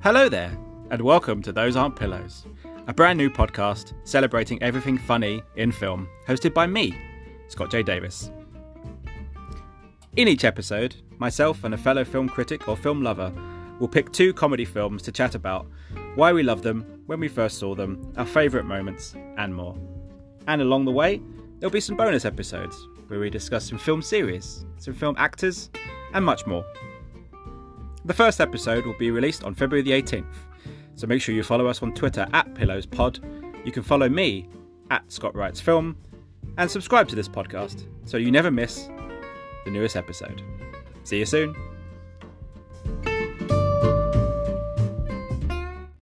Hello there, and welcome to Those Aren't Pillows, a brand new podcast celebrating everything funny in film, hosted by me, Scott J. Davis. In each episode, myself and a fellow film critic or film lover will pick two comedy films to chat about, why we love them, when we first saw them, our favourite moments, and more. And along the way, there'll be some bonus episodes where we discuss some film series, some film actors, and much more. The first episode will be released on February the 18th, so make sure you follow us on Twitter at Pillows Pod. You can follow me at Scott Writes Film, and subscribe to this podcast so you never miss the newest episode. See you soon.